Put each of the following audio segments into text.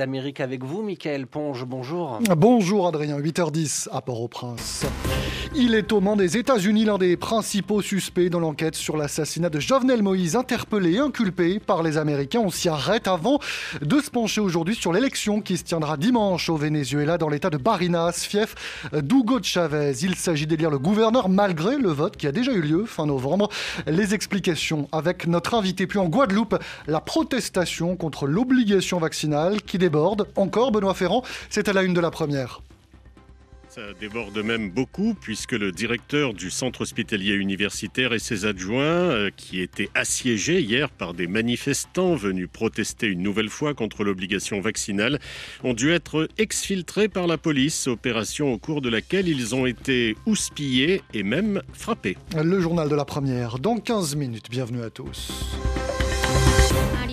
Amériques avec vous, Michael Ponge. Bonjour. Bonjour Adrien, 8h10 à Port-au-Prince. Il est au Mans des États-Unis l'un des principaux suspects dans l'enquête sur l'assassinat de Jovenel Moïse, interpellé et inculpé par les Américains. On s'y arrête avant de se pencher aujourd'hui sur l'élection qui se tiendra dimanche au Venezuela dans l'état de Barinas, fief d'Hugo Chavez. Il s'agit d'élire le gouverneur malgré le vote qui a déjà eu lieu fin novembre. Les explications avec notre invité. Puis en Guadeloupe, la protestation contre l'obligation vaccinale qui déborde. Encore, Benoît Ferrand, c'est à la une de la première. Ça déborde même beaucoup puisque le directeur du centre hospitalier universitaire et ses adjoints, euh, qui étaient assiégés hier par des manifestants venus protester une nouvelle fois contre l'obligation vaccinale, ont dû être exfiltrés par la police, opération au cours de laquelle ils ont été houspillés et même frappés. Le journal de la première, dans 15 minutes. Bienvenue à tous.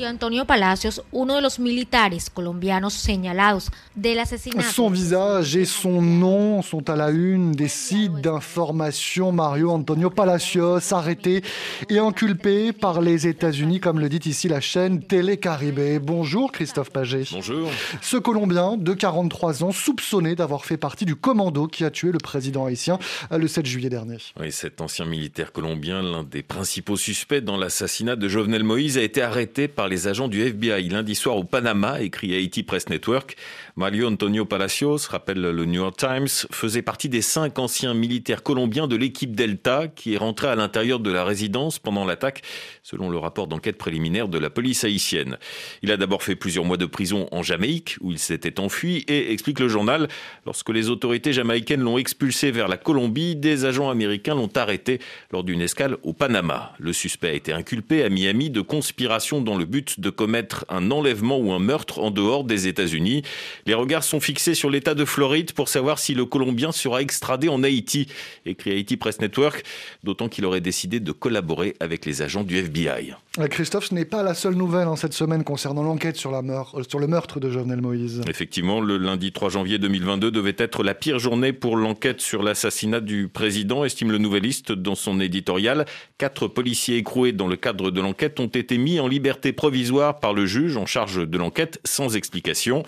Antonio Palacios, uno de los militares colombianos señalados del asesinato. Son visage et son nom sont à la une des sites d'information. Mario Antonio Palacios, arrêté et inculpé par les États-Unis, comme le dit ici la chaîne Télé Caribé. Bonjour Christophe Paget. Bonjour. Ce Colombien de 43 ans, soupçonné d'avoir fait partie du commando qui a tué le président haïtien le 7 juillet dernier. Oui, cet ancien militaire colombien, l'un des principaux suspects dans l'assassinat de Jovenel Moïse, a été arrêté par les agents du FBI lundi soir au Panama, écrit Haiti Press Network. Mario Antonio Palacios, rappelle le New York Times, faisait partie des cinq anciens militaires colombiens de l'équipe Delta qui est rentré à l'intérieur de la résidence pendant l'attaque, selon le rapport d'enquête préliminaire de la police haïtienne. Il a d'abord fait plusieurs mois de prison en Jamaïque, où il s'était enfui, et explique le journal, lorsque les autorités jamaïcaines l'ont expulsé vers la Colombie, des agents américains l'ont arrêté lors d'une escale au Panama. Le suspect a été inculpé à Miami de conspiration dans le but de commettre un enlèvement ou un meurtre en dehors des États-Unis. Les regards sont fixés sur l'État de Floride pour savoir si le Colombien sera extradé en Haïti, écrit Haïti Press Network, d'autant qu'il aurait décidé de collaborer avec les agents du FBI. Euh, Christophe, ce n'est pas la seule nouvelle en hein, cette semaine concernant l'enquête sur, euh, sur, le meurtre de Jovenel Moïse. Effectivement, le lundi 3 janvier 2022 devait être la pire journée pour l'enquête sur l'assassinat du président, estime le Nouvelliste dans son éditorial. Quatre policiers écroués dans le cadre de l'enquête ont été mis en liberté provisoire par le juge en charge de l'enquête sans explication.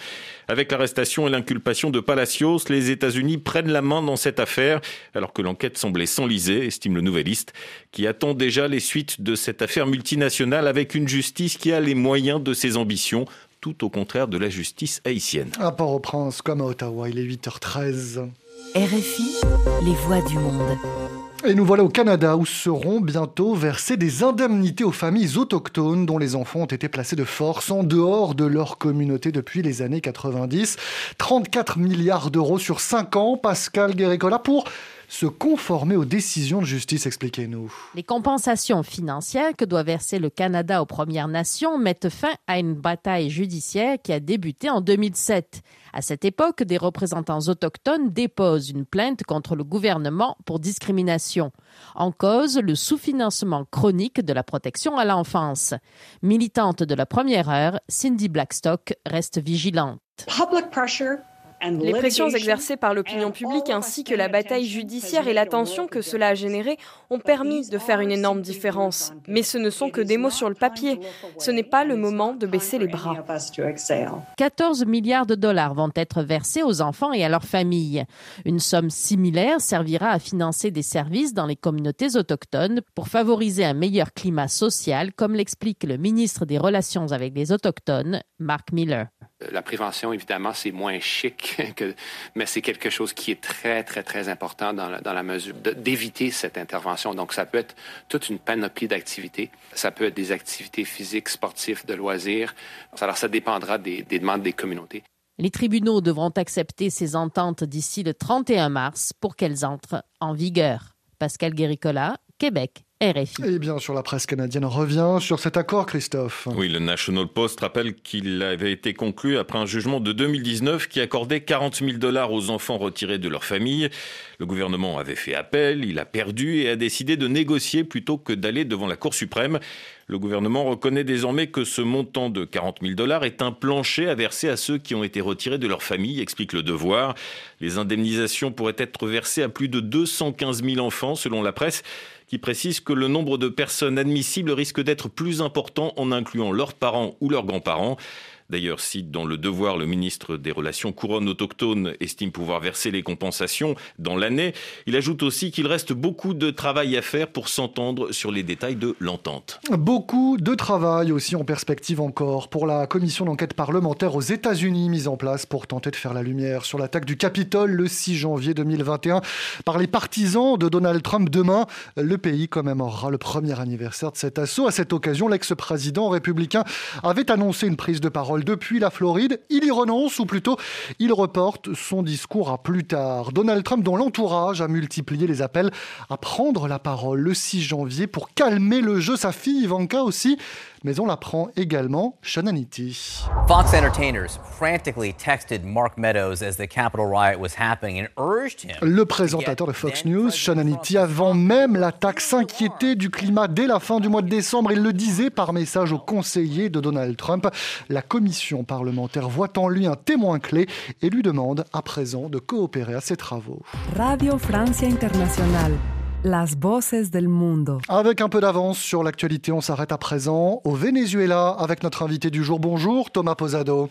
Avec l'arrestation et l'inculpation de Palacios, les États-Unis prennent la main dans cette affaire, alors que l'enquête semblait s'enliser, estime le Nouvelliste, qui attend déjà les suites de cette affaire multinationale avec une justice qui a les moyens de ses ambitions tout au contraire de la justice haïtienne. À Port-au-Prince comme à Ottawa, il est 8h13. RFI, les voix du monde. Et nous voilà au Canada où seront bientôt versées des indemnités aux familles autochtones dont les enfants ont été placés de force en dehors de leur communauté depuis les années 90. 34 milliards d'euros sur 5 ans, Pascal Guéricola, pour se conformer aux décisions de justice, expliquez-nous. Les compensations financières que doit verser le Canada aux Premières Nations mettent fin à une bataille judiciaire qui a débuté en 2007. À cette époque, des représentants autochtones déposent une plainte contre le gouvernement pour discrimination. En cause, le sous-financement chronique de la protection à l'enfance. Militante de la première heure, Cindy Blackstock reste vigilante. Les pressions exercées par l'opinion publique ainsi que la bataille judiciaire et la tension que cela a généré ont permis de faire une énorme différence. Mais ce ne sont que des mots sur le papier. Ce n'est pas le moment de baisser les bras. 14 milliards de dollars vont être versés aux enfants et à leurs familles. Une somme similaire servira à financer des services dans les communautés autochtones pour favoriser un meilleur climat social, comme l'explique le ministre des Relations avec les Autochtones, Mark Miller. La prévention, évidemment, c'est moins chic, mais c'est quelque chose qui est très, très, très important dans la, dans la mesure d'éviter cette intervention. Donc, ça peut être toute une panoplie d'activités. Ça peut être des activités physiques, sportives, de loisirs. Alors, ça dépendra des, des demandes des communautés. Les tribunaux devront accepter ces ententes d'ici le 31 mars pour qu'elles entrent en vigueur. Pascal Guéricola, Québec. RFI. Et bien sûr, la presse canadienne revient sur cet accord, Christophe. Oui, le National Post rappelle qu'il avait été conclu après un jugement de 2019 qui accordait 40 000 dollars aux enfants retirés de leur famille. Le gouvernement avait fait appel, il a perdu et a décidé de négocier plutôt que d'aller devant la Cour suprême. Le gouvernement reconnaît désormais que ce montant de 40 000 dollars est un plancher à verser à ceux qui ont été retirés de leur famille, explique le devoir. Les indemnisations pourraient être versées à plus de 215 000 enfants, selon la presse qui précise que le nombre de personnes admissibles risque d'être plus important en incluant leurs parents ou leurs grands-parents. D'ailleurs, si dans le devoir, le ministre des Relations couronnes autochtones estime pouvoir verser les compensations dans l'année, il ajoute aussi qu'il reste beaucoup de travail à faire pour s'entendre sur les détails de l'entente. Beaucoup de travail aussi en perspective encore pour la commission d'enquête parlementaire aux États-Unis mise en place pour tenter de faire la lumière sur l'attaque du Capitole le 6 janvier 2021 par les partisans de Donald Trump. Demain, le pays commémorera le premier anniversaire de cet assaut. À cette occasion, l'ex-président républicain avait annoncé une prise de parole depuis la Floride. Il y renonce, ou plutôt, il reporte son discours à plus tard. Donald Trump, dont l'entourage a multiplié les appels à prendre la parole le 6 janvier pour calmer le jeu. Sa fille Ivanka aussi mais on l'apprend également Sean Hannity. Fox entertainers frantically texted Mark Meadows as the Capitol riot was happening and urged him. Le présentateur de Fox News, Sean Hannity, avant même l'attaque, s'inquiétait du climat dès la fin du mois de décembre. Il le disait par message aux conseillers de Donald Trump. La commission parlementaire voit en lui un témoin clé et lui demande à présent de coopérer à ses travaux. Radio Francia Internationale. Las voces del mundo. Avec un peu d'avance sur l'actualité, on s'arrête à présent au Venezuela avec notre invité du jour. Bonjour, Thomas Posado.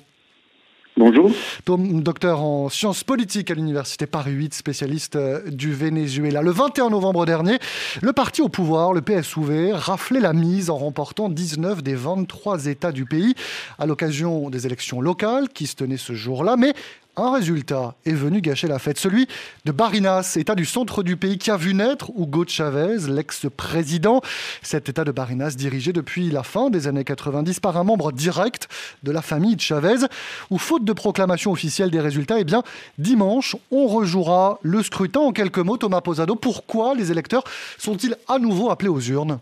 Bonjour. Docteur en sciences politiques à l'université Paris 8, spécialiste euh, du Venezuela. Le 21 novembre dernier, le parti au pouvoir, le PSUV, raflait la mise en remportant 19 des 23 États du pays à l'occasion des élections locales qui se tenaient ce jour-là. Mais un résultat est venu gâcher la fête, celui de Barinas, état du centre du pays qui a vu naître Hugo Chavez, l'ex-président. Cet état de Barinas dirigé depuis la fin des années 90 par un membre direct de la famille de Chavez, où faute de proclamation officielle des résultats, eh bien, dimanche, on rejouera le scrutin. En quelques mots, Thomas Posado, pourquoi les électeurs sont-ils à nouveau appelés aux urnes?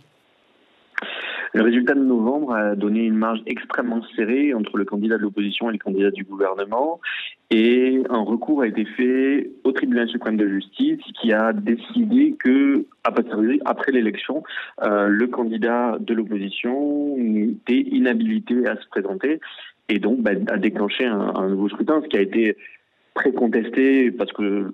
Le résultat de novembre a donné une marge extrêmement serrée entre le candidat de l'opposition et le candidat du gouvernement. Et un recours a été fait au tribunal suprême de justice qui a décidé que, après l'élection, euh, le candidat de l'opposition était inhabilité à se présenter et donc bah, a déclenché un, un nouveau scrutin, ce qui a été très contesté parce que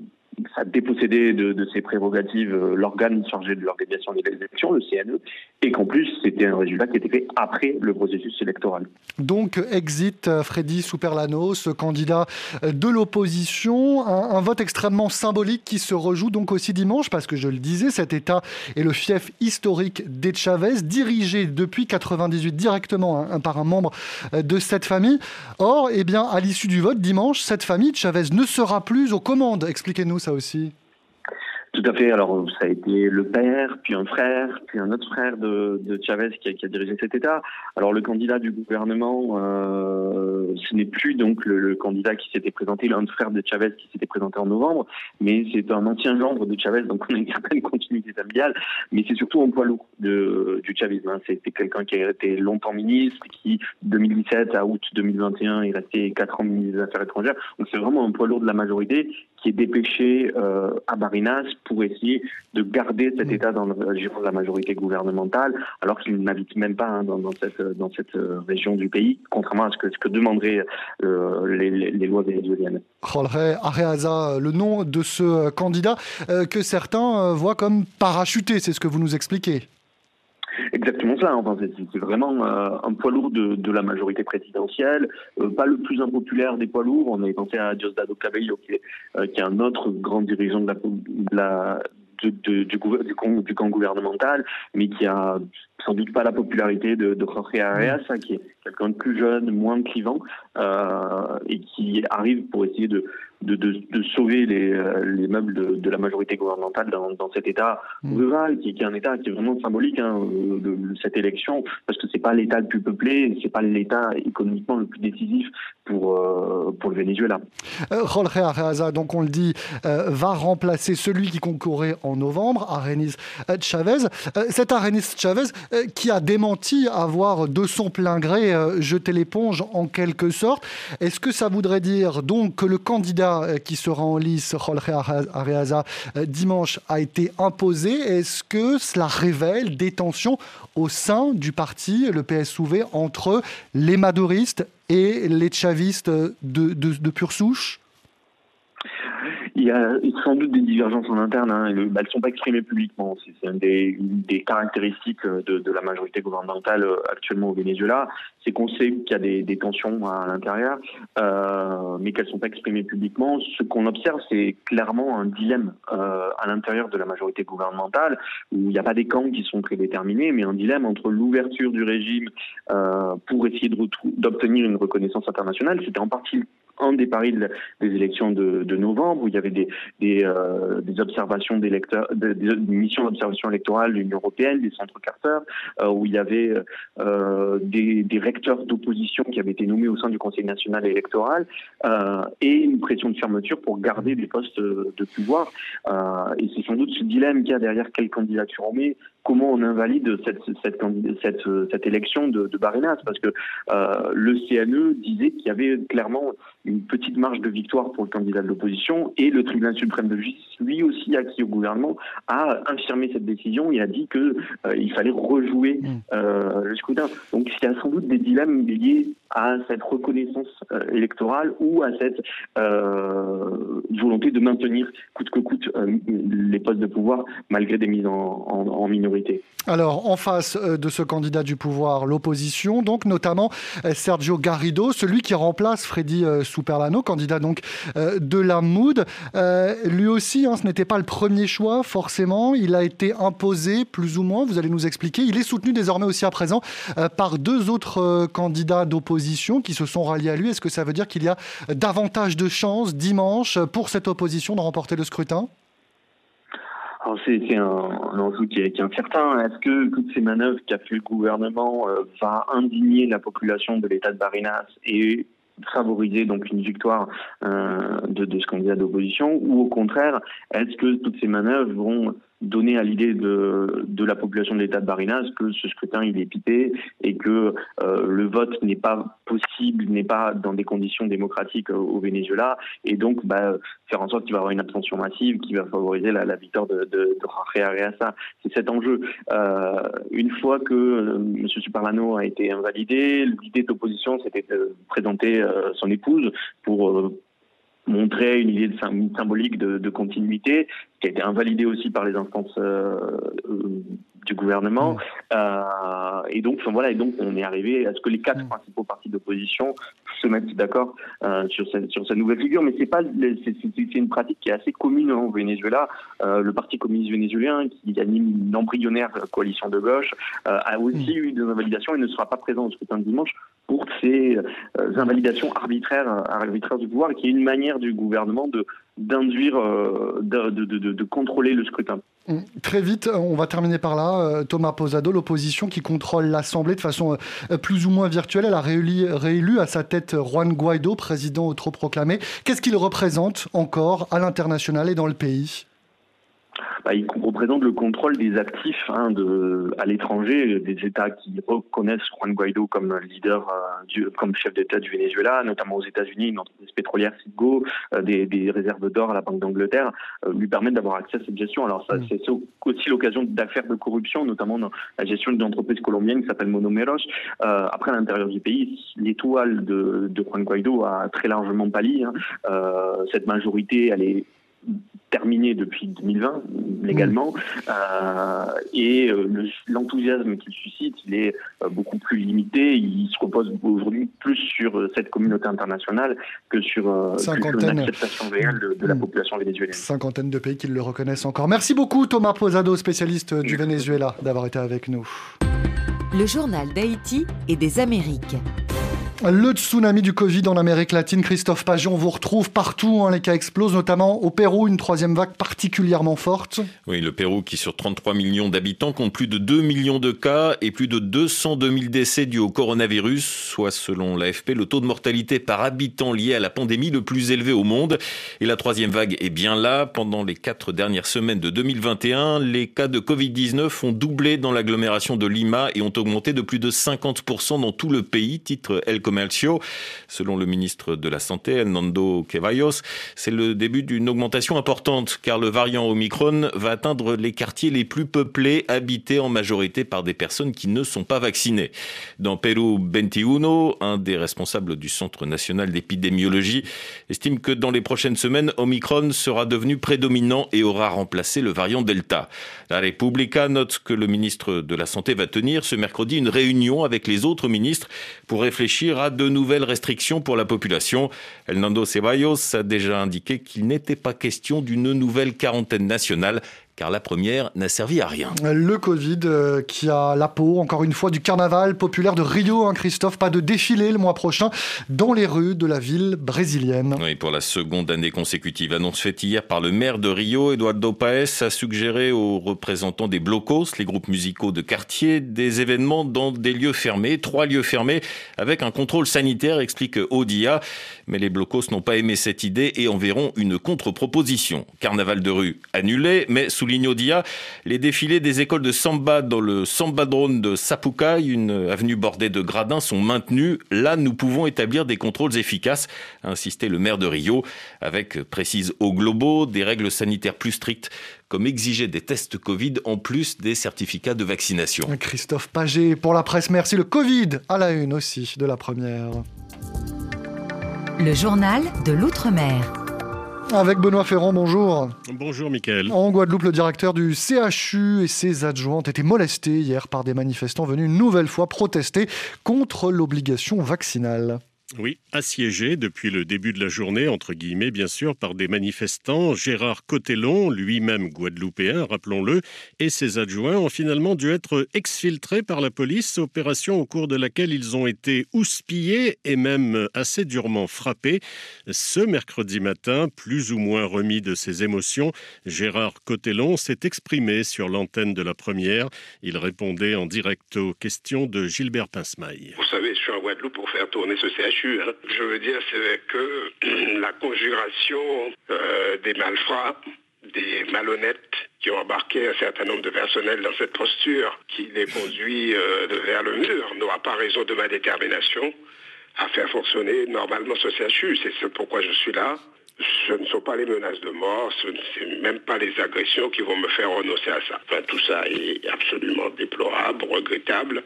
ça dépossédait de, de ses prérogatives euh, l'organe chargé de l'organisation des élections, le CNE, et qu'en plus, c'était un résultat qui était fait après le processus électoral. Donc, exit euh, Freddy Superlanos, candidat euh, de l'opposition, un, vote extrêmement symbolique qui se rejoue donc aussi dimanche, parce que je le disais, cet État est le fief historique des Chavez, dirigé depuis 98 directement hein, par un membre de cette famille. Or, eh bien, à l'issue du vote dimanche, cette famille Chavez ne sera plus aux commandes. Expliquez-nous ça aussi tout à fait. Alors, ça a été le père, puis un frère, puis un autre frère de, de Chavez qui a, dirigé cet État. Alors, le candidat du gouvernement, euh, ce n'est plus donc le, candidat qui s'était présenté, l'un frère de Chavez qui s'était présenté en novembre, mais c'est un ancien gendre de Chavez, donc on a une certaine continuité familiale, mais c'est surtout un poids lourd de, du chavisme. Hein. C'était quelqu'un qui a été longtemps ministre, qui, 2017 à août 2021, est resté 4 ans ministre des Affaires étrangères. Donc, c'est vraiment un poids lourd de la majorité qui est dépêché euh, à Barinas pour essayer de garder cet mm. État dans le giron de la majorité gouvernementale, alors qu'il n'habite même pas hein, dans, dans, cette, dans cette euh, région du pays, contrairement à ce que, ce que demanderaient euh, les, les, les, lois vénézuéliennes. Jorge Areaza, le nom de ce candidat euh, que certains voient comme parachuté, c'est ce que vous nous expliquez. Exactement ça. Enfin, c'est vraiment euh, un poids lourd de, de, la majorité présidentielle, euh, pas le plus impopulaire des poids lourds. On avait pensé à Diosdado Cabello, qui est, euh, qui est un autre grand dirigeant de la, de la de, du, du, camp, du, camp, gouvernemental, mais qui a sans doute pas la popularité de, de Jorge Arias, qui est quelqu'un de plus jeune, moins clivant, euh, et qui arrive pour essayer de, de, de, de sauver les, euh, les meubles de, de, la majorité gouvernementale dans, dans cet État mmh. rural, qui, qui, est un État qui est vraiment symbolique hein, de, cette élection, parce que c'est pas l'État le plus peuplé, c'est pas l'État économiquement le plus décisif pour, euh, pour le Venezuela. Euh, Jorge Arreaza, donc on le dit, euh, va remplacer celui qui concourait en novembre, Arenis Chavez. Euh, cet Arenis Chavez qui a démenti avoir de son plein gré jeté l'éponge en quelque sorte. Est-ce que ça voudrait dire donc que le candidat euh, qui sera en lice, Jorge Areaza, euh, dimanche, a été imposé. Est-ce que cela révèle des tensions au sein du parti, le PSUV, entre les maduristes et les chavistes de, de, de pure souche? Il y a sans doute des divergences en interne. Hein, elles ne sont pas exprimées publiquement. C'est une des, caractéristiques de, de, la majorité gouvernementale actuellement au Venezuela. C'est qu'on sait qu'il y a des, tensions à l'intérieur, euh, mais qu'elles ne sont pas exprimées publiquement. Ce qu'on observe, c'est clairement un dilemme euh, à l'intérieur de la majorité gouvernementale, où il n'y a pas des camps qui sont prédéterminés, mais un dilemme entre l'ouverture du régime euh, pour essayer d'obtenir une reconnaissance internationale. C'était en partie un des paris des élections de, novembre, où il y avait des, des, euh, observations d'électeurs, des, missions d'observation électorale de l'Union européenne, des centres Carter, euh, où il y avait euh, des, des, recteurs d'opposition qui avaient été nommés au sein du Conseil national électoral, euh, et une pression de fermeture pour garder des postes de pouvoir. Et c'est sans doute ce dilemme qu'il y a derrière quelle candidature on met, comment on invalide cette, cette, cette, cette élection de, de, Barinas Parce que euh, le CNE disait qu'il y avait clairement une petite marge de victoire pour le candidat de l'opposition et le tribunal suprême de justice, lui aussi acquis au gouvernement, a infirmé cette décision et a dit que euh, il fallait rejouer mmh. euh, le scrutin. Donc il y a sans doute des dilemmes liés à cette reconnaissance électorale ou à cette volonté de maintenir coûte que coûte les postes de pouvoir malgré des mises en, en, en minorité. Alors en face de ce candidat du pouvoir, l'opposition, donc notamment Sergio Garrido, celui qui remplace Freddy Superlano, candidat donc de la Mood. lui aussi, hein, ce n'était pas le premier choix forcément, il a été imposé plus ou moins, vous allez nous expliquer. Il est soutenu désormais aussi à présent par deux autres candidats d'opposition qui se sont ralliés à lui. Est-ce que ça veut dire qu'il y a davantage de chances dimanche pour cette opposition de remporter le scrutin? C'est un, enjeu qui est, incertain. Est-ce que toutes ces manœuvres qu'a fait le gouvernement euh, va indigner la population de l'État de Barinas et favoriser donc une victoire euh, de, de ce candidat d'opposition? Ou au contraire est-ce que toutes ces manœuvres vont donner à l'idée de, de la population de l'État de Barinas que ce scrutin il est pipé et que euh, le vote n'est pas possible, n'est pas dans des conditions démocratiques au Venezuela et donc bah, faire en sorte qu'il va y avoir une abstention massive qui va favoriser la, victoire de, de, de Jorge C'est cet enjeu. Euh, une fois que euh, M. Superlano a été invalidé, l'idée d'opposition c'était de présenter euh, son épouse pour montrer une idée de symbolique de, de, continuité, qui a été invalidée aussi par les instances euh, euh du gouvernement. Euh, et donc, enfin, voilà, et donc on est arrivé à ce que les quatre principaux partis d'opposition se mettent d'accord sur, cette, sur cette nouvelle figure. Mais c'est pas, c'est une pratique qui est assez commune au Venezuela. Le Parti communiste vénézuélien, qui anime une embryonnaire coalition de gauche, a aussi eu des invalidations et ne sera pas présent au scrutin de dimanche pour ces euh, invalidations arbitraires, arbitraires du pouvoir, qui est une manière du gouvernement de d'induire, euh, de, contrôler le scrutin. Mm. Très vite, on va terminer par là. Euh, Thomas Posado, l'opposition qui contrôle l'Assemblée de façon plus ou moins virtuelle, elle a réélu, réélu à sa tête Juan Guaido, président autoproclamé. Qu'est-ce qu'il représente encore à l'international et dans le pays? Bah, il représente le contrôle des actifs hein, de, à l'étranger, des États qui reconnaissent Juan Guaido comme leader, euh, du, comme chef d'État du Venezuela, notamment aux États-Unis, une entreprise pétrolière Citgo, euh, des, des, réserves d'or à la Banque d'Angleterre, euh, lui permettent d'avoir accès à cette gestion. Alors ça, mm. c'est aussi l'occasion d'affaires de corruption, notamment dans la gestion d'une entreprise colombienne qui s'appelle Monomeros. Après, à l'intérieur du pays, l'étoile de, de Juan Guaido a très largement pâli. Hein. cette majorité, elle est terminé depuis 2020 légalement euh, et euh, l'enthousiasme qu'il suscite il est euh, beaucoup plus limité. Il se repose aujourd'hui plus sur cette communauté internationale que sur l'acceptation réelle de, de, la hmm. population vénézuélienne. Cinquantaine de pays qui le reconnaissent encore. Merci beaucoup Thomas Posado spécialiste du Venezuela d'avoir été avec nous. Le journal d'Haïti et des Amériques le tsunami du Covid en Amérique latine, Christophe Pagion, vous retrouve partout. Hein, les cas explosent, notamment au Pérou, une troisième vague particulièrement forte. Oui, le Pérou qui sur 33 millions d'habitants compte plus de 2 millions de cas et plus de 202 000 décès dus au coronavirus, soit selon l'AFP le taux de mortalité par habitant lié à la pandémie le plus élevé au monde. Et la troisième vague est bien là. Pendant les quatre dernières semaines de 2021, les cas de Covid-19 ont doublé dans l'agglomération de Lima et ont augmenté de plus de 50% dans tout le pays, titre El Comercio. Selon le ministre de la Santé, Hernando Ceballos, c'est le début d'une augmentation importante car le variant Omicron va atteindre les quartiers les plus peuplés, habités en majorité par des personnes qui ne sont pas vaccinées. Dans Pérou 21, un des responsables du Centre national d'épidémiologie estime que dans les prochaines semaines, Omicron sera devenu prédominant et aura remplacé le variant Delta. La Repubblica note que le ministre de la Santé va tenir ce mercredi une réunion avec les autres ministres pour réfléchir de nouvelles restrictions pour la population. Hernando Ceballos a déjà indiqué qu'il n'était pas question d'une nouvelle quarantaine nationale car la première n'a servi à rien. Le Covid euh, qui a la peau, encore une fois, du carnaval populaire de Rio, hein, Christophe. Pas de défilé le mois prochain dans les rues de la ville brésilienne. Oui, pour la seconde année consécutive. Annonce faite hier par le maire de Rio, Eduardo Paes, a suggéré aux représentants des blocos, les groupes musicaux de quartier, des événements dans des lieux fermés, trois lieux fermés, avec un contrôle sanitaire, explique Odia. Mais les blocos n'ont pas aimé cette idée et enverront une contre-proposition. Carnaval de rue annulé, mais sous Dia, les défilés des écoles de samba dans le Sambadrone de Sapucaï, une avenue bordée de gradins, sont maintenus. Là, nous pouvons établir des contrôles efficaces, a insisté le maire de Rio, avec, précise au globo, des règles sanitaires plus strictes comme exiger des tests Covid en plus des certificats de vaccination. Christophe Paget pour la presse, merci. Le Covid à la une aussi de la première. Le journal de l'Outre-mer. Avec Benoît Ferrand, bonjour. Bonjour Mickaël. En Guadeloupe, le directeur du CHU et ses adjoints ont été molestés hier par des manifestants venus une nouvelle fois protester contre l'obligation vaccinale. Oui, assiégé depuis le début de la journée, entre guillemets bien sûr, par des manifestants. Gérard Cotellon, lui-même guadeloupéen, rappelons-le, et ses adjoints ont finalement dû être exfiltrés par la police, opération au cours de laquelle ils ont été houspillés et même assez durement frappés. Ce mercredi matin, plus ou moins remis de ses émotions, Gérard Cotellon s'est exprimé sur l'antenne de la première. Il répondait en direct aux questions de Gilbert Pinsmaille. Vous savez, je suis Guadeloupe pour faire tourner ce Hein. Je veux dire, c'est que la conjuration euh, des malfrats, des malhonnêtes qui ont embarqué un certain nombre de personnels dans cette posture qui les conduit euh, vers le mur n'aura pas raison de ma détermination à faire fonctionner normalement ce CHU. C'est pourquoi je suis là. Ce ne sont pas les menaces de mort, ce ne sont même pas les agressions qui vont me faire renoncer à ça. Enfin, tout ça est absolument déplorable, regrettable.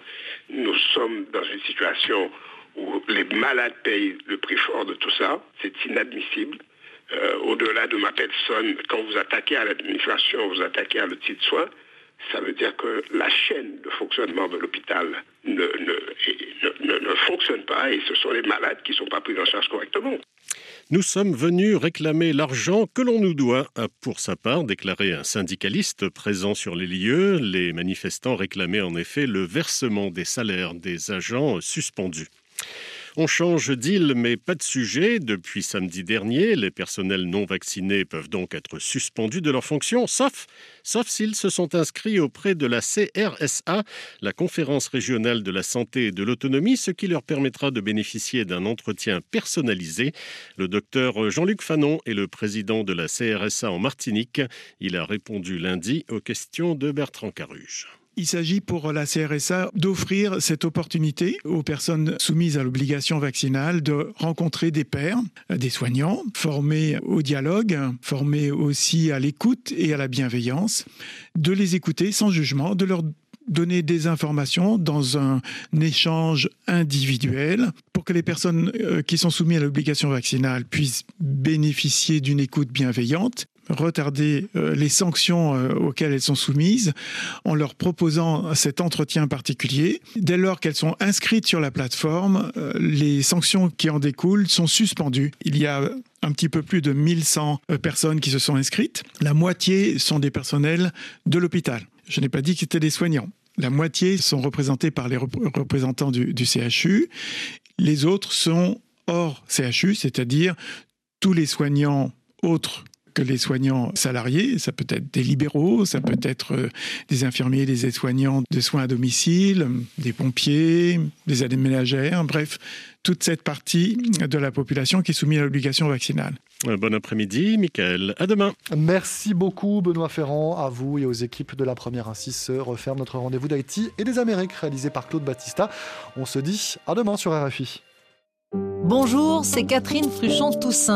Nous sommes dans une situation où les malades payent le prix fort de tout ça. C'est inadmissible. Euh, au-delà de ma personne, quand vous attaquez à l'administration, vous attaquez à l'outil de soins, ça veut dire que la chaîne de fonctionnement de l'hôpital ne, ne, ne, fonctionne pas et ce sont les malades qui ne sont pas pris en charge correctement. Nous sommes venus réclamer l'argent que l'on nous doit, a pour sa part déclaré un syndicaliste présent sur les lieux. Les manifestants réclamaient en effet le versement des salaires des agents suspendus. On change d'île, mais pas de sujet. Depuis samedi dernier, les personnels non vaccinés peuvent donc être suspendus de leurs fonctions, sauf, sauf s'ils se sont inscrits auprès de la CRSA, la Conférence régionale de la santé et de l'autonomie, ce qui leur permettra de bénéficier d'un entretien personnalisé. Le docteur Jean-Luc Fanon est le président de la CRSA en Martinique. Il a répondu lundi aux questions de Bertrand Caruge. Il s'agit pour la CRSA d'offrir cette opportunité aux personnes soumises à l'obligation vaccinale de rencontrer des pairs, des soignants, formés au dialogue, formés aussi à l'écoute et à la bienveillance, de les écouter sans jugement, de leur donner des informations dans un échange individuel pour que les personnes euh, qui sont soumises à l'obligation vaccinale puissent bénéficier d'une écoute bienveillante retarder euh, les sanctions euh, auxquelles elles sont soumises en leur proposant cet entretien particulier. Dès lors qu'elles sont inscrites sur la plateforme, euh, les sanctions qui en découlent sont suspendues. Il y a un petit peu plus de 1100 personnes qui se sont inscrites. La moitié sont des personnels de l'hôpital. Je n'ai pas dit que c'était des soignants. La moitié sont représentés par les représentants du, du CHU. Les autres sont hors CHU, c'est-à-dire tous les soignants autres que les soignants salariés. Ça peut être des libéraux, ça peut être euh, des infirmiers, des aides-soignants de soins à domicile, des pompiers, des aides ménagères, bref, toute cette partie de la population qui est soumise à l'obligation vaccinale. Bon après-midi, Michael. À demain. Merci beaucoup, Benoît Ferrand. À vous et aux équipes de la première. Ainsi se referme notre rendez-vous d'Haïti et des Amériques réalisé par Claude Battista. On se dit à demain sur RFI. Bonjour, c'est Catherine Fruchon-Toussaint.